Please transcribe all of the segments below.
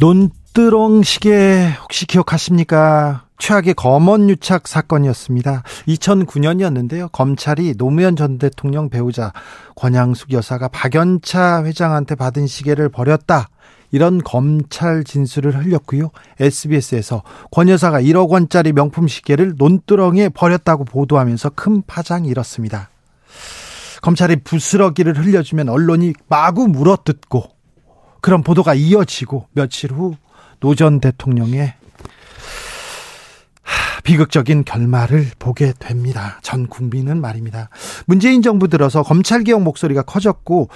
논두렁 시계 혹시 기억하십니까? 최악의 검언 유착 사건이었습니다. 2009년이었는데요. 검찰이 노무현 전 대통령 배우자 권양숙 여사가 박연차 회장한테 받은 시계를 버렸다. 이런 검찰 진술을 흘렸고요. SBS에서 권 여사가 1억 원짜리 명품 시계를 논두렁에 버렸다고 보도하면서 큰 파장이 일었습니다. 검찰이 부스러기를 흘려주면 언론이 마구 물어뜯고 그런 보도가 이어지고 며칠 후 노 전 대통령의 비극적인 결말을 보게 됩니다. 전 국민은 말입니다. 문재인 정부 들어서 검찰 개혁 목소리가 커졌고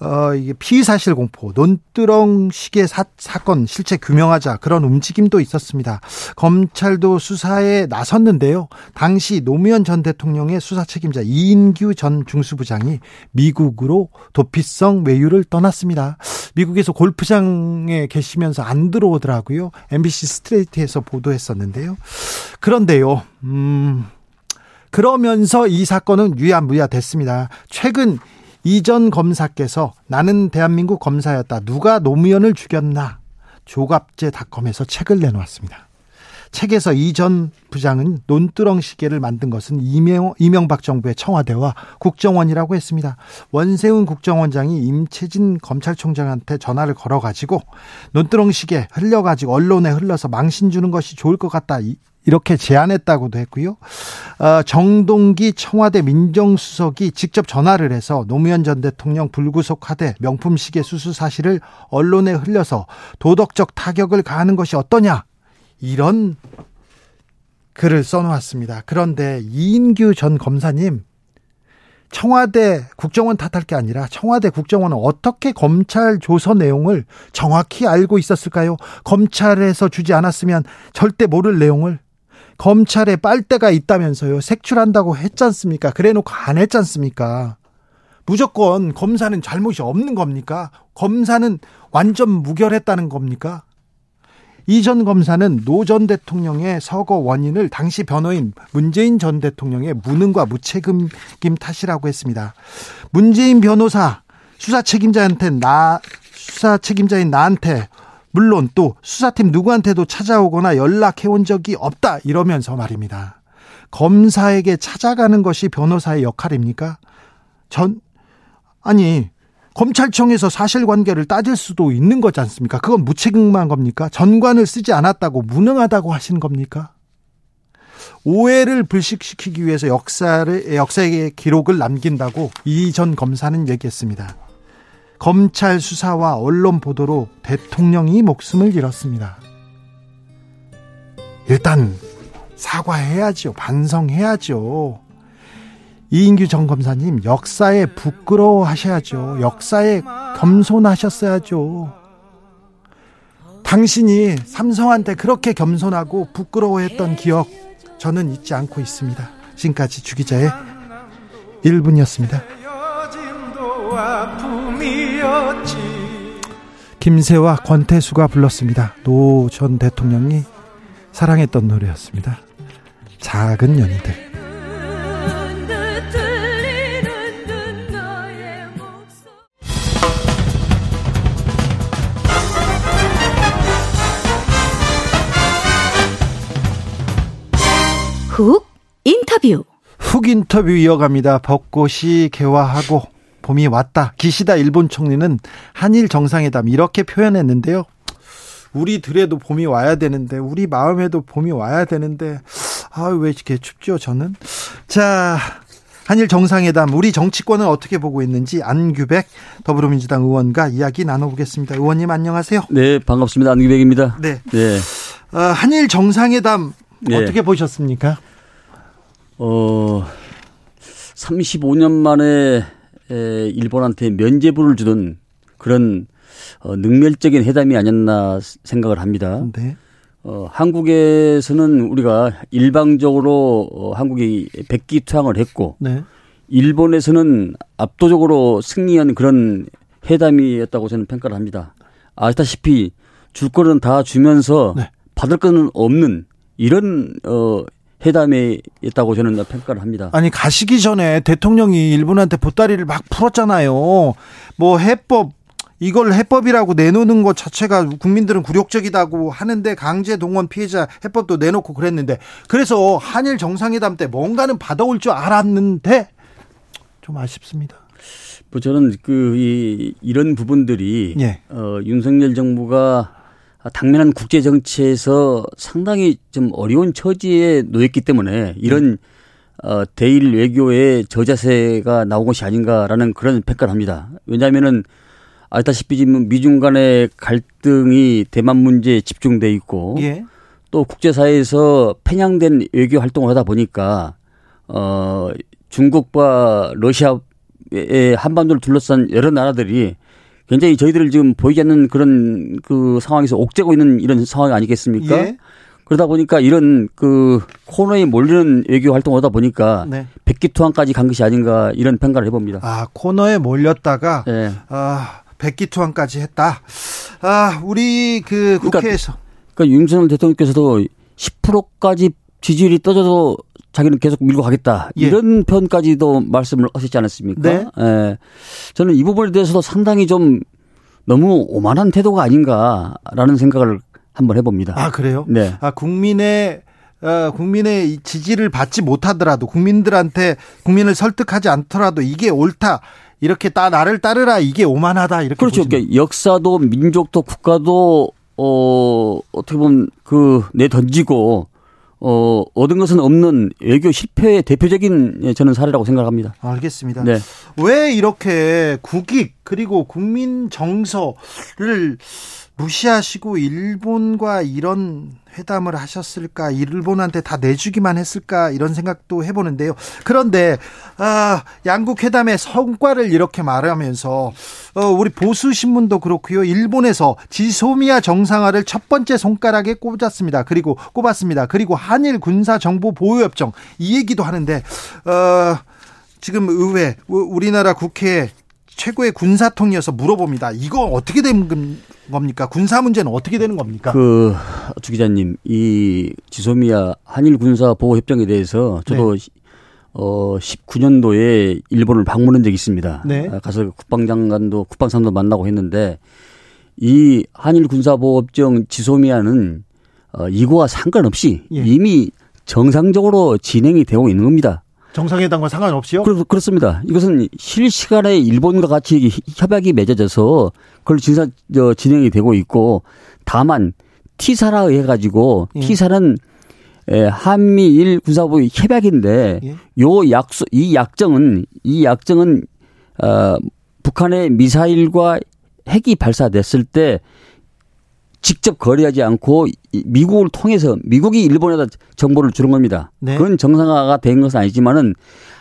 어 이게 피의 사실 공포, 논두렁 시계 사, 사건 실체 규명하자 그런 움직임도 있었습니다. 검찰도 수사에 나섰는데요. 당시 노무현 전 대통령의 수사 책임자 이인규 전 중수부장이 미국으로 도피성 외유를 떠났습니다. 미국에서 골프장에 계시면서 안 들어오더라고요. MBC 스트레이트에서 보도했었는데요. 그런데요, 음, 그러면서 이 사건은 유야무야 됐습니다. 최근 이전 검사께서 나는 대한민국 검사였다. 누가 노무현을 죽였나? 조갑제닷컴에서 책을 내놓았습니다. 책에서 이전 부장은 논두렁 시계를 만든 것은 이명, 이명박 정부의 청와대와 국정원이라고 했습니다. 원세훈 국정원장이 임채진 검찰총장한테 전화를 걸어가지고 논두렁 시계 흘려가지고 언론에 흘러서 망신 주는 것이 좋을 것 같다. 이 렇게 제안했다고도 했고요. 어, 정동기 청와대 민정수석이 직접 전화를 해서 노무현 전 대통령 불구속하되 명품 시계 수수 사실을 언론에 흘려서 도덕적 타격을 가하는 것이 어떠냐 이런 글을 써놓았습니다. 그런데 이인규 전 검사님 청와대 국정원 탓할 게 아니라 청와대 국정원은 어떻게 검찰 조서 내용을 정확히 알고 있었을까요? 검찰에서 주지 않았으면 절대 모를 내용을 검찰에 빨대가 있다면서요. 색출한다고 했지 않습니까? 그래 놓고 안 했지 않습니까? 무조건 검사는 잘못이 없는 겁니까? 검사는 완전 무결했다는 겁니까? 이전 검사는 노 전 대통령의 서거 원인을 당시 변호인 문재인 전 대통령의 무능과 무책임김 탓이라고 했습니다. 문재인 변호사 수사 책임자한테 나 수사 책임자인 나한테 물론 또 수사팀 누구한테도 찾아오거나 연락해 온 적이 없다 이러면서 말입니다. 검사에게 찾아가는 것이 변호사의 역할입니까? 전 아니 검찰청에서 사실관계를 따질 수도 있는 거지 않습니까? 그건 무책임한 겁니까? 전관을 쓰지 않았다고 무능하다고 하시는 겁니까? 오해를 불식시키기 위해서 역사를 역사의 기록을 남긴다고 이 전 검사는 얘기했습니다. 검찰 수사와 언론 보도로 대통령이 목숨을 잃었습니다. 일단 사과해야죠. 반성해야죠. 이인규 전 검사님 역사에 부끄러워하셔야죠. 역사에 겸손하셨어야죠. 당신이 삼성한테 그렇게 겸손하고 부끄러워했던 기억 저는 잊지 않고 있습니다. 지금까지 주기자의 1분이었습니다. 김세와 권태수가 불렀습니다. 노 전 대통령이 사랑했던 노래였습니다. 작은 연인들. 훅 인터뷰. 훅 인터뷰 이어갑니다. 벚꽃이 개화하고 봄이 왔다. 기시다 일본 총리는 한일 정상회담 이렇게 표현했는데요. 우리들에도 봄이 와야 되는데 우리 마음에도 봄이 와야 되는데 아 왜 이렇게 춥죠 저는 자 한일 정상회담 우리 정치권은 어떻게 보고 있는지 안규백 더불어민주당 의원과 이야기 나눠보겠습니다 의원님 안녕하세요 네 반갑습니다 안규백입니다 네, 네. 어, 한일 정상회담 네. 어떻게 보셨습니까 어 35년 만에 일본한테 면제부를 주던 그런 어, 능멸적인 회담이 아니었나 생각을 합니다. 네. 어, 한국에서는 우리가 일방적으로 어, 한국이 백기 투항을 했고 네. 일본에서는 압도적으로 승리한 그런 회담이었다고 저는 평가를 합니다. 아시다시피 줄 거는 다 주면서 네. 받을 거는 없는 이런 어 회담이있다고 저는 평가를 합니다. 아니 가시기 전에 대통령이 일본한테 보따리를 막 풀었잖아요. 뭐 해법 이걸 해법이라고 내놓는 것 자체가 국민들은 굴욕적이다고 하는데 강제 동원 피해자 해법도 내놓고 그랬는데 그래서 한일 정상회담 때 뭔가는 받아올 줄 알았는데 좀 아쉽습니다. 뭐 저는 그 이 이런 부분들이 예. 어 윤석열 정부가 당면한 국제 정치에서 상당히 좀 어려운 처지에 놓였기 때문에 이런 어 대일 외교의 저자세가 나온 것이 아닌가라는 그런 평가를 합니다. 왜냐하면은 알다시피 지금 미중 간의 갈등이 대만 문제에 집중돼 있고 예. 또 국제사회에서 편향된 외교 활동을 하다 보니까 어 중국과 러시아의 한반도를 둘러싼 여러 나라들이 굉장히 저희들을 지금 보이지 않는 그런 그 상황에서 옥죄고 있는 이런 상황이 아니겠습니까? 예. 그러다 보니까 이런 그 코너에 몰리는 외교 활동을 하다 보니까 네. 백기투항까지 간 것이 아닌가 이런 평가를 해봅니다. 아 코너에 몰렸다가 네. 아 백기투항까지 했다. 아 우리 그 그러니까 국회에서 그러니까, 그러니까 윤석열 대통령께서도 10%까지 지지율이 떨어져도 자기는 계속 밀고 가겠다. 예. 이런 편까지도 말씀을 하셨지 않았습니까? 네. 예. 저는 이 부분에 대해서도 상당히 좀 너무 오만한 태도가 아닌가라는 생각을 한번 해봅니다. 아 그래요? 네. 아 국민의 어, 국민의 지지를 받지 못하더라도 국민들한테 국민을 설득하지 않더라도 이게 옳다. 이렇게 따 나를 따르라 이게 오만하다 이렇게 그렇죠. 그러니까 역사도 민족도 국가도 어 어떻게 보면 그 내 던지고 어, 얻은 것은 없는 외교 실패의 대표적인 예, 저는 사례라고 생각합니다. 알겠습니다. 네. 왜 이렇게 국익 그리고 국민 정서를 무시하시고 일본과 이런 회담을 하셨을까? 일본한테 다 내주기만 했을까? 이런 생각도 해보는데요. 그런데 아, 양국 회담의 성과를 이렇게 말하면서 어, 우리 보수 신문도 그렇고요. 일본에서 지소미아 정상화를 첫 번째 손가락에 꼽았습니다. 그리고 꼽았습니다. 그리고 한일 군사 정보 보호 협정 이 얘기도 하는데 어, 지금 의회 우리나라 국회 최고의 군사 통이어서 물어봅니다. 이거 어떻게 된 겁니까? 군사 문제는 어떻게 되는 겁니까? 그, 주 기자님, 이 지소미아 한일 군사 보호 협정에 대해서 저도 네. 어 19년도에 일본을 방문한 적이 있습니다. 네. 아, 가서 국방장관도 국방상도 만나고 했는데 이 한일 군사 보호 협정 지소미아는 어 이거와 상관없이 예. 이미 정상적으로 진행이 되고 있는 겁니다. 정상회담과 상관없이요? 그렇, 그렇습니다. 이것은 실시간에 일본과 같이 협약이 맺어져서 그걸 진사, 저, 진행이 되고 있고 다만 T사라 해가지고 예. T사는 에, 한미일 군사부 협약인데 예. 요 약수 이 약정은 이 약정은 어 북한의 미사일과 핵이 발사됐을 때 직접 거래하지 않고 미국을 통해서 미국이 일본에다 정보를 주는 겁니다. 네. 그건 정상화가 된 것은 아니지만은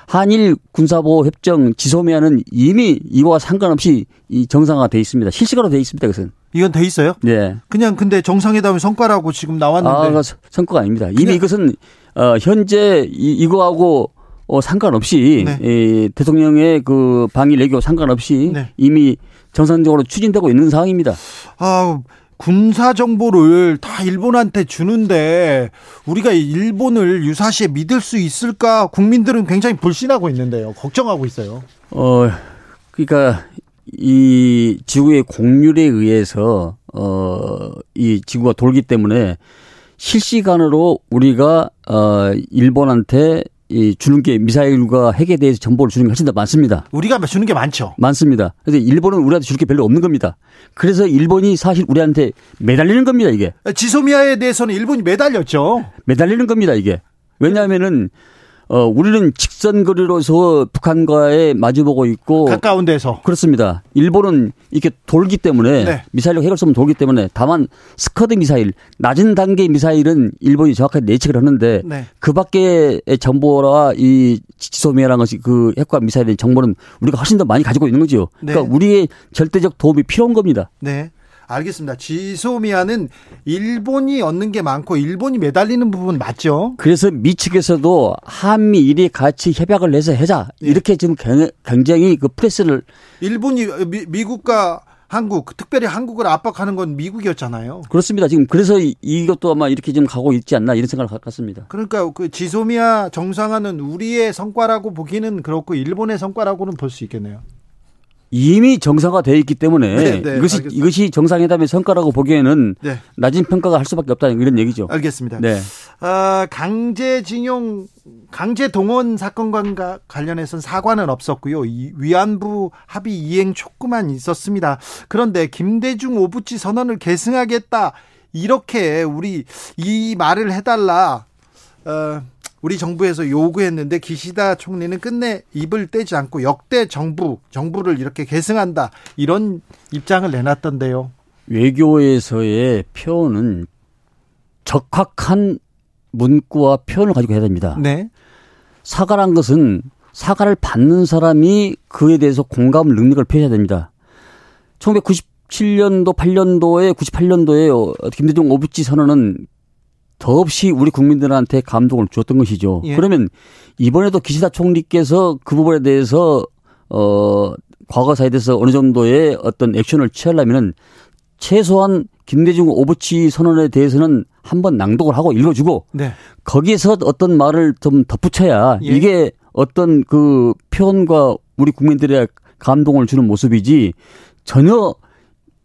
한일 군사보호 협정 지소미아는 이미 이거와 상관없이 이 정상화가 돼 있습니다. 실시간으로 돼 있습니다. 그것은. 이건 돼 있어요? 네. 그냥 근데 정상회담의 성과라고 지금 나왔는데. 아, 성과가 아닙니다. 이미 이것은 어 현재 이, 이거하고 어 상관없이 네. 이 대통령의 그 방일 외교 상관없이 네. 이미 정상적으로 추진되고 있는 상황입니다. 아, 군사 정보를 다 일본한테 주는데 우리가 일본을 유사시에 믿을 수 있을까? 국민들은 굉장히 불신하고 있는데요. 걱정하고 있어요. 어, 그러니까 이 지구의 공률에 의해서 어, 이 지구가 돌기 때문에 실시간으로 우리가 어, 일본한테 이 주는 게 미사일과 핵에 대해서 정보를 주는 게 훨씬 더 많습니다. 우리가 주는 게 많죠. 많습니다. 그래서 일본은 우리한테 줄 게 별로 없는 겁니다. 그래서 일본이 사실 우리한테 매달리는 겁니다, 이게. 지소미아에 대해서는 일본이 매달렸죠. 매달리는 겁니다, 이게. 왜냐하면은 어, 우리는 직선 거리로서 북한과의 마주보고 있고 가까운 데서 그렇습니다. 일본은 이렇게 돌기 때문에 네. 미사일로 쏘면 돌기 때문에 다만 스커드 미사일 낮은 단계 미사일은 일본이 정확하게 내측을 하는데 네. 그 밖의 정보와 이 지소미아라는 것이 그 핵과 미사일의 정보는 우리가 훨씬 더 많이 가지고 있는 거죠. 네. 그러니까 우리의 절대적 도움이 필요한 겁니다. 네. 알겠습니다. 지소미아는 일본이 얻는 게 많고 일본이 매달리는 부분 맞죠? 그래서 미 측에서도 한미 일이 같이 협약을 해서 해자 예. 이렇게 지금 굉장히 그 프레스를 일본이 미, 국과 한국 특별히 한국을 압박하는 건 미국이었잖아요. 그렇습니다. 지금 그래서 이것도 아마 이렇게 좀 가고 있지 않나 이런 생각을 갖습니다. 그러니까 그 지소미아 정상화는 우리의 성과라고 보기는 그렇고 일본의 성과라고는 볼 수 있겠네요. 이미 정상화되어 있기 때문에 네, 네, 이것이 알겠습니다. 이것이 정상회담의 성과라고 보기에는 네. 낮은 평가가 할 수밖에 없다는 이런 얘기죠. 알겠습니다. 네. 어, 강제징용 강제 동원 사건과 관련해서는 사과는 없었고요. 위안부 합의 이행 촉구만 있었습니다. 그런데 김대중 오부치 선언을 계승하겠다 이렇게 우리 이 말을 해달라. 어, 우리 정부에서 요구했는데 기시다 총리는 끝내 입을 떼지 않고 역대 정부 정부를 이렇게 계승한다 이런 입장을 내놨던데요. 외교에서의 표현은 적확한 문구와 표현을 가지고 해야 됩니다. 네. 사과란 것은 사과를 받는 사람이 그에 대해서 공감 능력을 표해야 됩니다. 1997년도, 8년도에 98년도에 김대중 오부치 선언은 더없이 우리 국민들한테 감동을 줬던 것이죠. 예. 그러면 이번에도 기시다 총리께서 그 부분에 대해서 어 과거사에 대해서 어느 정도의 어떤 액션을 취하려면은 최소한 김대중 오버치 선언에 대해서는 한번 낭독을 하고 읽어주고 네. 거기에서 어떤 말을 좀 덧붙여야 예. 이게 어떤 그 표현과 우리 국민들의 감동을 주는 모습이지 전혀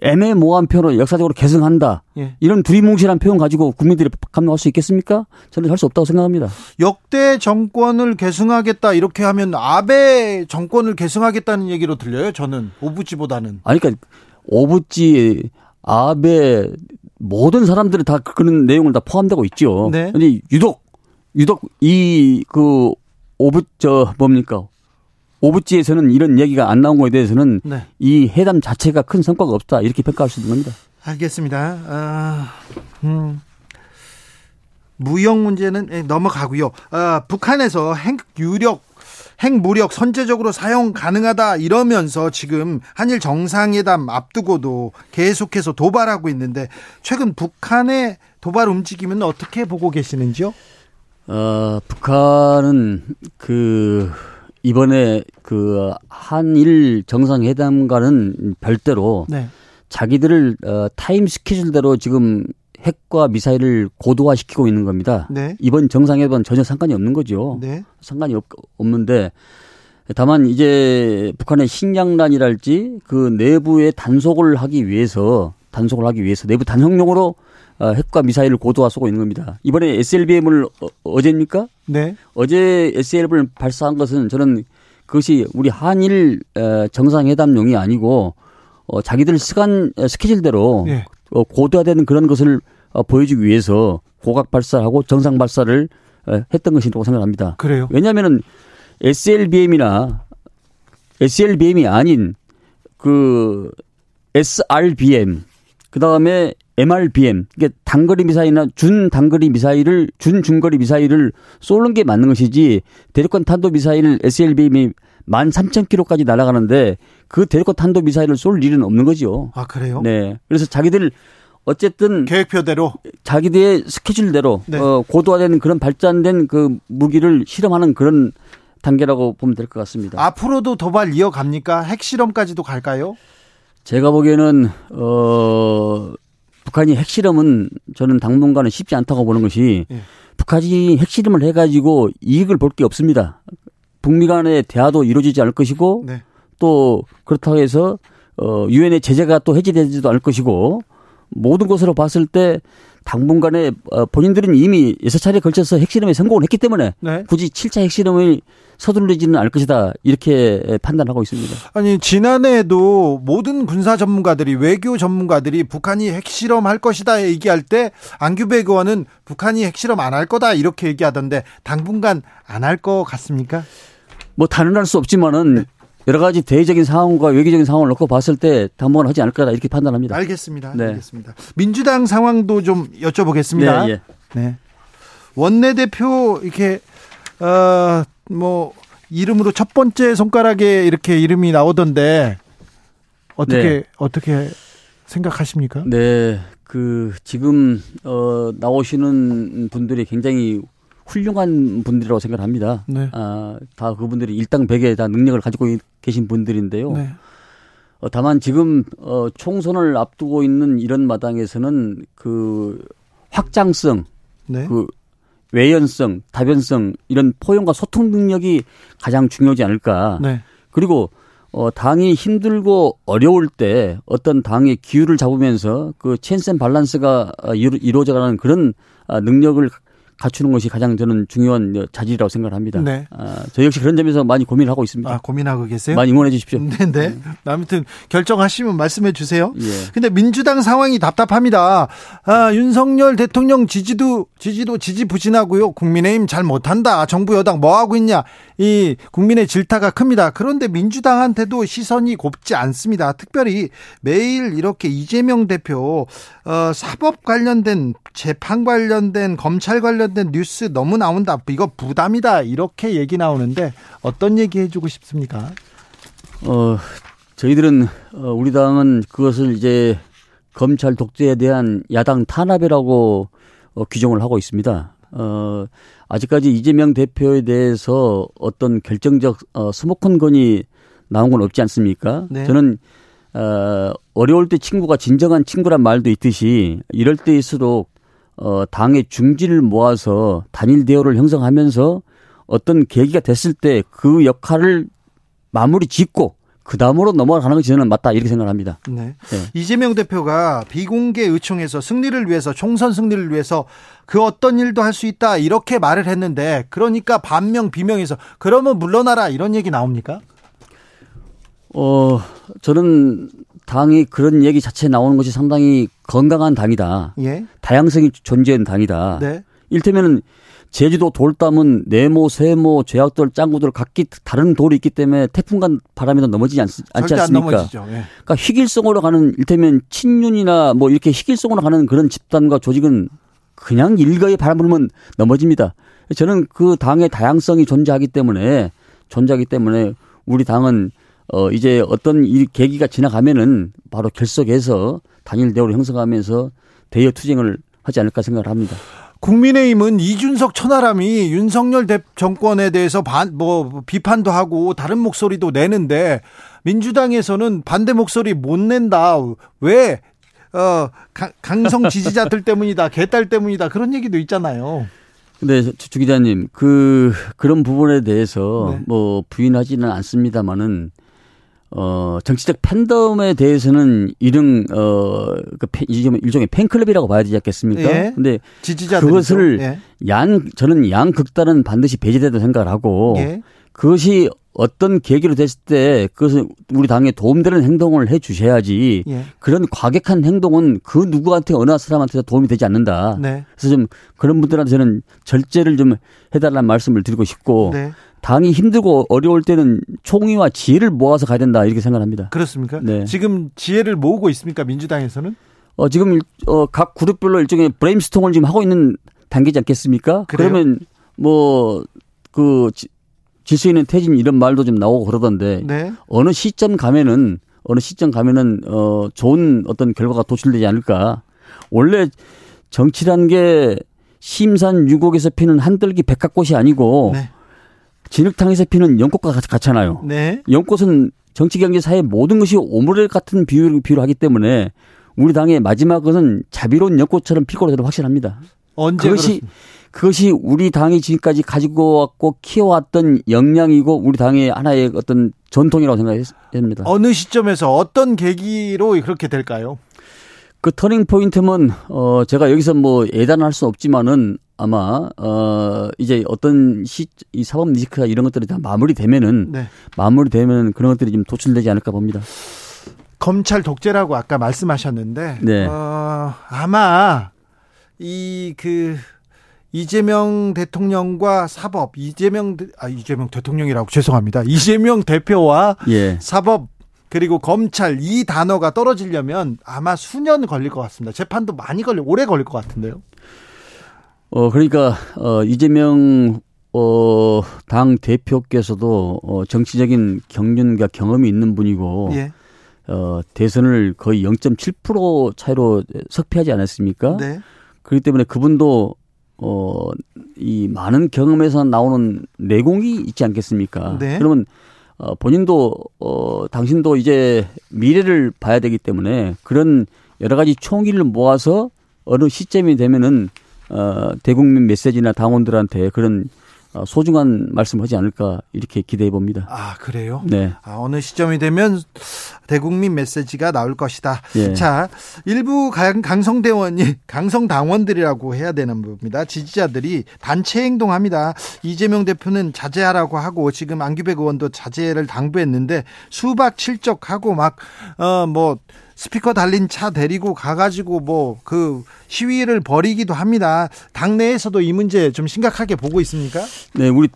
애매모호한 표현을 역사적으로 계승한다. 예. 이런 두리뭉실한 표현 가지고 국민들이 감동할 수 있겠습니까? 저는 할 수 없다고 생각합니다. 역대 정권을 계승하겠다 이렇게 하면 아베 정권을 계승하겠다는 얘기로 들려요. 저는 오부지보다는. 아니 그러니까 오부지 아베 모든 사람들이 다 그런 내용을 다 포함되고 있죠. 네. 근데 유독 유독 이 그 오부 저 뭡니까 오부지에서는 이런 얘기가 안 나온 거에 대해서는 네. 이 회담 자체가 큰 성과가 없다 이렇게 평가할 수 있는 겁니다. 알겠습니다. 아, 음. 무역 문제는 예, 넘어가고요. 아, 북한에서 핵 유력 핵 무력 선제적으로 사용 가능하다 이러면서 지금 한일 정상회담 앞두고도 계속해서 도발하고 있는데 최근 북한의 도발 움직임은 어떻게 보고 계시는지요? 어, 북한은 그 이번에 그 한일 정상회담과는 별도로 네. 자기들을 어, 타임 스케줄대로 지금 핵과 미사일을 고도화시키고 있는 겁니다. 네. 이번 정상회담은 전혀 상관이 없는 거죠. 네. 상관이 없, 없는데 다만 이제 북한의 식량난이랄지 그 내부의 단속을 하기 위해서 단속을 하기 위해서 내부 단속용으로 어, 핵과 미사일을 고도화 쏘고 있는 겁니다. 이번에 SLBM을 어, 제입니까 네. 어제 SLBM을 발사한 것은 저는 그것이 우리 한일 어, 정상회담용이 아니고 어, 자기들 시간 어, 스케줄대로 네. 어, 고도화되는 그런 것을 어, 보여주기 위해서 고각 발사하고 정상 발사를 어, 했던 것이라고 생각합니다. 그래요? 왜냐하면은 SLBM이나 SLBM이 아닌 그 SRBM 그 다음에 MRBM, 이게 단거리 미사일이나 준 단거리 미사일을 준 중거리 미사일을 쏘는 게 맞는 것이지 대륙간 탄도 미사일 SLBM이 13,000km까지 날아가는데 그 대륙간 탄도 미사일을 쏠 일은 없는 거죠. 아 그래요? 네. 그래서 자기들 어쨌든 계획표대로 자기들의 스케줄대로 네. 어, 고도화된 그런 발전된 그 무기를 실험하는 그런 단계라고 보면 될 것 같습니다. 앞으로도 도발 이어갑니까? 핵실험까지도 갈까요? 제가 보기에는 어 북한이 핵실험은 저는 당분간은 쉽지 않다고 보는 것이 예. 북한이 핵실험을 해가지고 이익을 볼 게 없습니다. 북미 간의 대화도 이루어지지 않을 것이고 네. 또 그렇다고 해서 어 유엔의 제재가 또 해제되지도 않을 것이고 모든 것으로 봤을 때 당분간에 어, 본인들은 이미 여섯 차례 걸쳐서 핵실험에 성공을 했기 때문에 네. 굳이 7차 핵실험을 서둘르지는 않을 것이다 이렇게 판단하고 있습니다. 아니 지난해에도 모든 군사 전문가들이 외교 전문가들이 북한이 핵실험할 것이다 얘기할 때 안규백 의원은 북한이 핵실험 안 할 거다 이렇게 얘기하던데 당분간 안 할 것 같습니까? 뭐 단언할 수 없지만은 네. 여러 가지 대외적인 상황과 외교적인 상황을 놓고 봤을 때 당분간 하지 않을 거다 이렇게 판단합니다. 알겠습니다. 네. 알겠습니다. 민주당 상황도 좀 여쭤보겠습니다. 네, 예. 네. 원내대표 이렇게 어 뭐 이름으로 첫 번째 손가락에 이렇게 이름이 나오던데 어떻게 네. 어떻게 생각하십니까? 네. 그 지금 어 나오시는 분들이 굉장히 훌륭한 분들이라고 생각합니다. 네. 아, 다 그분들이 일당백에 다 능력을 가지고 계신 분들인데요. 네. 어, 다만 지금 어, 총선을 앞두고 있는 이런 마당에서는 그 확장성, 네. 그 외연성, 다변성 이런 포용과 소통 능력이 가장 중요하지 않을까. 네. 그리고 어, 당이 힘들고 어려울 때 어떤 당의 기율을 잡으면서 그 체인센 밸런스가 어, 이루어져가는 그런 아, 능력을 갖추는 것이 가장 저는 중요한 자질이라고 생각을 합니다. 네. 아, 저 역시 그런 점에서 많이 고민을 하고 있습니다. 아, 고민하고 계세요? 많이 응원해 주십시오. 네, 네. 네. 아무튼 결정하시면 말씀해 주세요. 예. 근데 민주당 상황이 답답합니다. 아, 윤석열 대통령 지지도 지지도 지지부진하고요. 국민의힘 잘 못한다. 정부 여당 뭐 하고 있냐. 이 국민의 질타가 큽니다. 그런데 민주당한테도 시선이 곱지 않습니다. 특별히 매일 이렇게 이재명 대표 어, 사법 관련된 재판 관련된 검찰 관련 된 뉴스 너무 나온다. 이거 부담이다. 이렇게 얘기 나오는데 어떤 얘기 해주고 싶습니까? 어, 저희들은 어, 우리 당은 그것을 이제 검찰 독재에 대한 야당 탄압이라고 어, 규정을 하고 있습니다. 어, 아직까지 이재명 대표에 대해서 어떤 결정적 어, 스모컨 건이 나온 건 없지 않습니까? 네. 저는 어, 어려울 때 친구가 진정한 친구란 말도 있듯이 이럴 때일수록 어, 당의 중지를 모아서 단일 대우를 형성하면서 어떤 계기가 됐을 때 그 역할을 마무리 짓고 그 다음으로 넘어가는 것이 저는 맞다 이렇게 생각합니다. 네. 네. 이재명 대표가 비공개 의총에서 승리를 위해서 총선 승리를 위해서 그 어떤 일도 할 수 있다 이렇게 말을 했는데 그러니까 반명 비명에서 그러면 물러나라 이런 얘기 나옵니까? 어 저는 당이 그런 얘기 자체 나오는 것이 상당히 건강한 당이다. 예. 다양성이 존재하는 당이다. 네. 일테면은 제주도 돌담은 네모, 세모, 죄악돌, 짱구들 각기 다른 돌이 있기 때문에 태풍간 바람에도 넘어지지 않, 않지 않습니까? 예. 그러니까 희길성으로 가는 일테면 친윤이나 뭐 이렇게 희길성으로 가는 그런 집단과 조직은 그냥 일거에 바람 불면 넘어집니다. 저는 그 당의 다양성이 존재하기 때문에 존재하기 때문에 우리 당은 어 이제 어떤 이 계기가 지나가면은 바로 결석해서 단일 대우를 형성하면서 대여 투쟁을 하지 않을까 생각을 합니다. 국민의힘은 이준석 천하람이 윤석열 정권에 대해서 반, 뭐, 비판도 하고 다른 목소리도 내는데 민주당에서는 반대 목소리 못 낸다. 왜? 어, 강성 지지자들 때문이다. 개딸 때문이다. 그런 얘기도 있잖아요. 근데 주 기자님, 그, 그런 부분에 대해서 네. 뭐 부인하지는 않습니다만은 어, 정치적 팬덤에 대해서는 이런, 어, 그 일종의 팬클럽이라고 봐야 되지 않겠습니까? 예. 근데 지지자들 그것을 예. 양, 저는 양 극단은 반드시 배제되다 생각을 하고 예. 그것이 어떤 계기로 됐을 때 그것은 우리 당에 도움되는 행동을 해 주셔야지 예. 그런 과격한 행동은 그 누구한테 어느 사람한테도 도움이 되지 않는다. 네. 그래서 좀 그런 분들한테 저는 절제를 좀 해달라는 말씀을 드리고 싶고 네. 당이 힘들고 어려울 때는 총의와 지혜를 모아서 가야 된다 이렇게 생각합니다. 그렇습니까? 네. 지금 지혜를 모으고 있습니까 민주당에서는? 어 지금 어, 각 그룹별로 일종의 브레임스통을 지금 하고 있는 단계지 않겠습니까? 그래요? 그러면 뭐그 질서 있는 퇴진 이런 말도 좀 나오고 그러던데 네. 어느 시점 가면은 어느 시점 가면은 어 좋은 어떤 결과가 도출되지 않을까. 원래 정치란 게 심산 유곡에서 피는 한들기 백합꽃이 아니고 네. 진흙탕에서 피는 연꽃과 같잖아요. 네. 연꽃은 정치, 경제, 사회 모든 것이 오므레 같은 비율, 비율을 하기 때문에 우리 당의 마지막 것은 자비로운 연꽃처럼 필 거로 저는 확신합니다. 언제 그것이 그렇습니까? 그것이 우리 당이 지금까지 가지고 왔고 키워왔던 역량이고 우리 당의 하나의 어떤 전통이라고 생각했습니다. 어느 시점에서 어떤 계기로 그렇게 될까요? 그 터닝 포인트는 어 제가 여기서 뭐 예단할 수 없지만은 아마 어 이제 어떤 시 이 사법 리스크나 이런 것들이 다 마무리되면은 네. 마무리되면 그런 것들이 좀 도출되지 않을까 봅니다. 검찰 독재라고 아까 말씀하셨는데 네. 어, 아마 이 그 이재명 대통령과 사법 이재명 아 이재명 대통령이라고 죄송합니다. 이재명 대표와 예. 사법 그리고 검찰 이 단어가 떨어지려면 아마 수년 걸릴 것 같습니다. 재판도 많이 걸려 오래 걸릴 것 같은데요. 어 그러니까 어 이재명 어 당 대표께서도 어 정치적인 경륜과 경험이 있는 분이고 예. 어 대선을 거의 0.7% 차이로 석패하지 않았습니까? 네. 그렇기 때문에 그분도 어 이 많은 경험에서 나오는 내공이 있지 않겠습니까? 네. 그러면 어, 본인도 어, 당신도 이제 미래를 봐야 되기 때문에 그런 여러 가지 총기를 모아서 어느 시점이 되면은 어, 대국민 메시지나 당원들한테 그런 어, 소중한 말씀을 하지 않을까 이렇게 기대해 봅니다. 아 그래요? 네. 아, 어느 시점이 되면 대국민 메시지가 나올 것이다. 예. 자 일부 강성대원이 강성당원들이라고 해야 되는 겁니다. 지지자들이 단체 행동합니다. 이재명 대표는 자제하라고 하고 지금 안규백 의원도 자제를 당부했는데 수박 칠적하고 막어뭐 스피커 달린 차 데리고 가가지고 뭐 그 시위를 벌이기도 합니다. 당내에서도 이 문제 좀 심각하게 보고 있습니까? 네, 우리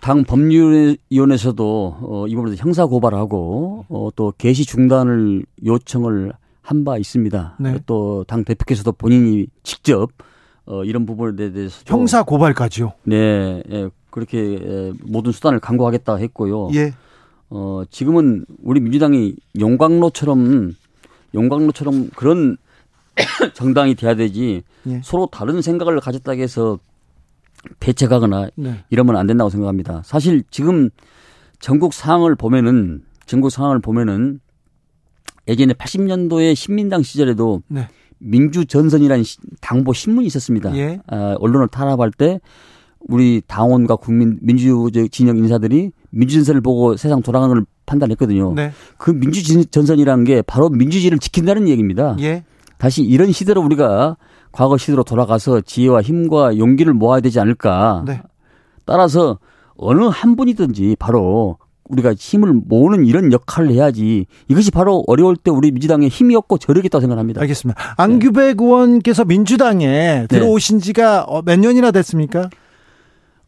당 법률위원회에서도 어, 이번에 형사 고발하고 어, 또 개시 중단을 요청을 한 바 있습니다. 네. 또당 대표께서도 본인이 직접 어, 이런 부분에 대해서 형사 고발까지요? 네, 예, 그렇게 예, 모든 수단을 강구하겠다 했고요. 예. 어, 지금은 우리 민주당이 용광로처럼 용광로처럼 그런 정당이 돼야 되지 예. 서로 다른 생각을 가졌다고 해서 배척하거나 네. 이러면 안 된다고 생각합니다. 사실 지금 전국 상황을 보면은 전국 상황을 보면은 예전에 80년도에 신민당 시절에도 네. 민주전선이라는 당보 신문이 있었습니다. 예. 아, 언론을 탄압할 때 우리 당원과 국민 민주 진영 인사들이 민주전선을 보고 세상 돌아가는 걸 판단했거든요. 네. 그 민주 전선이라는 게 바로 민주주의를 지킨다는 얘기입니다. 예. 다시 이런 시대로 우리가 과거 시대로 돌아가서 지혜와 힘과 용기를 모아야 되지 않을까. 네. 따라서 어느 한 분이든지 바로 우리가 힘을 모으는 이런 역할을 해야지 이것이 바로 어려울 때 우리 민주당의 힘이었고 저력이었다고 생각합니다. 알겠습니다. 안규백 네. 의원께서 민주당에 들어오신 지가 어, 몇 년이나 됐습니까?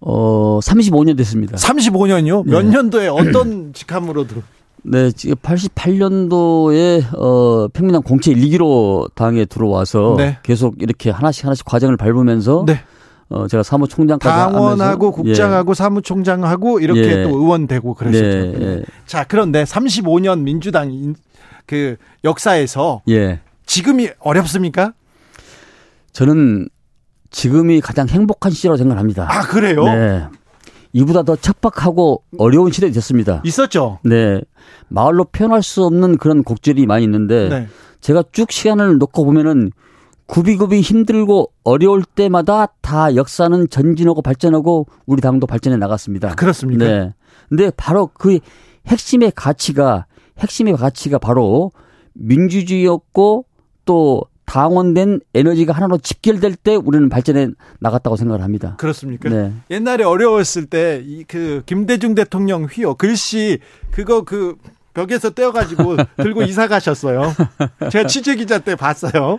어, 35년 됐습니다. 35년이요? 몇 네. 년도에 어떤 직함으로 들어? 네, 지금 88년도에 어 평민당 공채 1기로 당에 들어와서 네. 계속 이렇게 하나씩 하나씩 과정을 밟으면서 네. 어 제가 사무총장까지 당원하고 국장하고 예. 사무총장하고 이렇게 예. 또 의원 되고 그러셨죠. 네. 예. 자, 그런데 35년 민주당 그 역사에서 예. 지금이 어렵습니까? 저는 지금이 가장 행복한 시절이라고 생각합니다. 아, 그래요? 네. 이보다 더 척박하고 어려운 시대가 됐습니다. 있었죠? 네. 마을로 표현할 수 없는 그런 곡절이 많이 있는데 네. 제가 쭉 시간을 놓고 보면은 굽이굽이 힘들고 어려울 때마다 다 역사는 전진하고 발전하고 우리 당도 발전해 나갔습니다. 그렇습니까? 네. 근데 바로 그 핵심의 가치가 핵심의 가치가 바로 민주주의였고 또 당원된 에너지가 하나로 집결될 때 우리는 발전해 나갔다고 생각을 합니다. 그렇습니까? 네. 옛날에 어려웠을 때 이 그 김대중 대통령 휘어 글씨 그거 그 벽에서 떼어가지고 들고 이사 가셨어요. 제가 취재 기자 때 봤어요.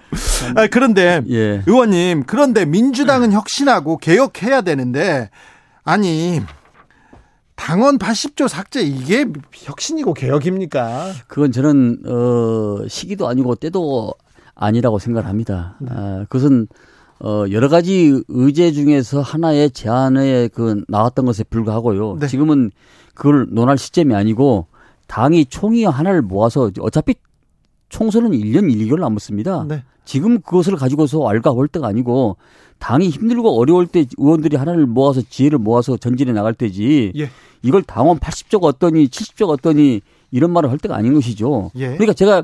아, 그런데 예. 의원님 그런데 민주당은 혁신하고 개혁해야 되는데 아니 당원 80조 삭제 이게 혁신이고 개혁입니까? 그건 저는 어 시기도 아니고 때도 아니라고 생각을 합니다. 네. 아, 그것은 어 여러 가지 의제 중에서 하나의 제안에 그 나왔던 것에 불과하고요. 네. 지금은 그걸 논할 시점이 아니고 당이 총회 하나를 모아서 어차피 총선은 1년 1, 2개월 남았습니다. 네. 지금 그것을 가지고서 때가 아니고 당이 힘들고 어려울 때 의원들이 하나를 모아서 지혜를 모아서 전진해 나갈 때지. 예. 이걸 당원 80조가 어떠니 70조가 어떠니 이런 말을 할 때가 아닌 것이죠. 예. 그러니까 제가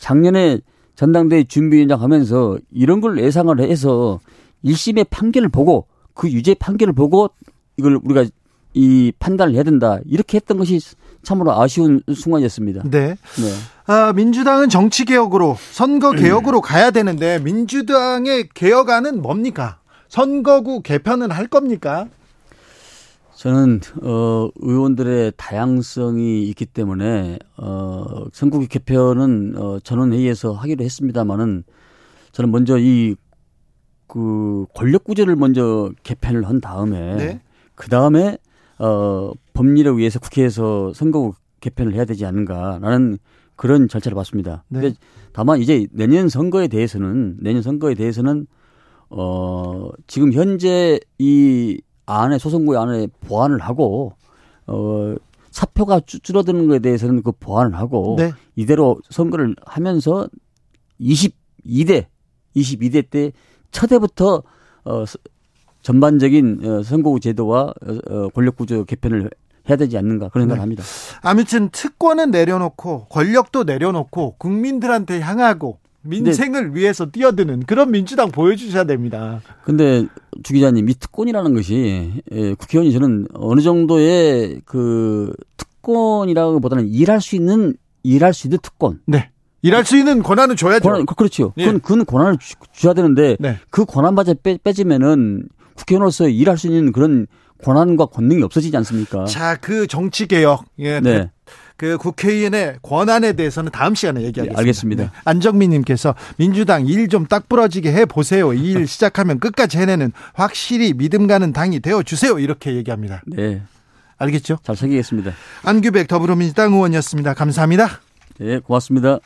작년에 전당대회 준비위원장 하면서 이런 걸 예상을 해서 1심의 판결을 보고 그 유죄 판결을 보고 이걸 우리가 이 판단을 해야 된다. 이렇게 했던 것이 참으로 아쉬운 순간이었습니다. 네. 네. 아, 민주당은 정치 개혁으로 선거 개혁으로 가야 되는데 민주당의 개혁안은 뭡니까? 선거구 개편은 할 겁니까? 저는 어 의원들의 다양성이 있기 때문에 어 선거구 개편은 어 전원 회의에서 하기로 했습니다마는 저는 먼저 이 그 권력 구조를 먼저 개편을 한 다음에 네? 그 다음에 어 법률에 의해서 국회에서 선거구 개편을 해야 되지 않는가라는 그런 절차를 봤습니다. 네. 다만 이제 내년 선거에 대해서는 내년 선거에 대해서는 어 지금 현재 이 안에 소선구의 안에 보완을 하고 어 사표가 줄어드는 것에 대해서는 그 보완을 하고 네. 이대로 선거를 하면서 22대 22대 때 첫해부터 어 전반적인 어, 선거구 제도와 어, 어, 권력 구조 개편을 해야 되지 않는가 그런 생각을 네. 합니다. 아무튼 특권은 내려놓고 권력도 내려놓고 국민들한테 향하고 민생을 네. 위해서 뛰어드는 그런 민주당 보여주셔야 됩니다. 근데 주 기자님 이 특권이라는 것이 예, 국회의원이 저는 어느 정도의 그 특권이라기보다는 일할 수 있는 일할 수 있는 특권. 네. 일할 수 있는 권한은 줘야죠. 권한, 그렇죠. 예. 그건, 그건 권한을 주, 줘야 되는데 네. 그 권한마저 빼, 빼지면은 국회의원으로서 일할 수 있는 그런 권한과 권능이 없어지지 않습니까? 자, 그 정치 개혁. 예. 네. 그 국회의원의 권한에 대해서는 다음 시간에 얘기하겠습니다. 네, 알겠습니다. 네. 안정민 님께서 민주당 일 좀 딱 부러지게 해 보세요. 이 일 시작하면 끝까지 해내는 확실히 믿음 가는 당이 되어 주세요. 이렇게 얘기합니다. 네. 알겠죠? 잘 새기겠습니다. 안규백 더불어민주당 의원이었습니다. 감사합니다. 네, 고맙습니다.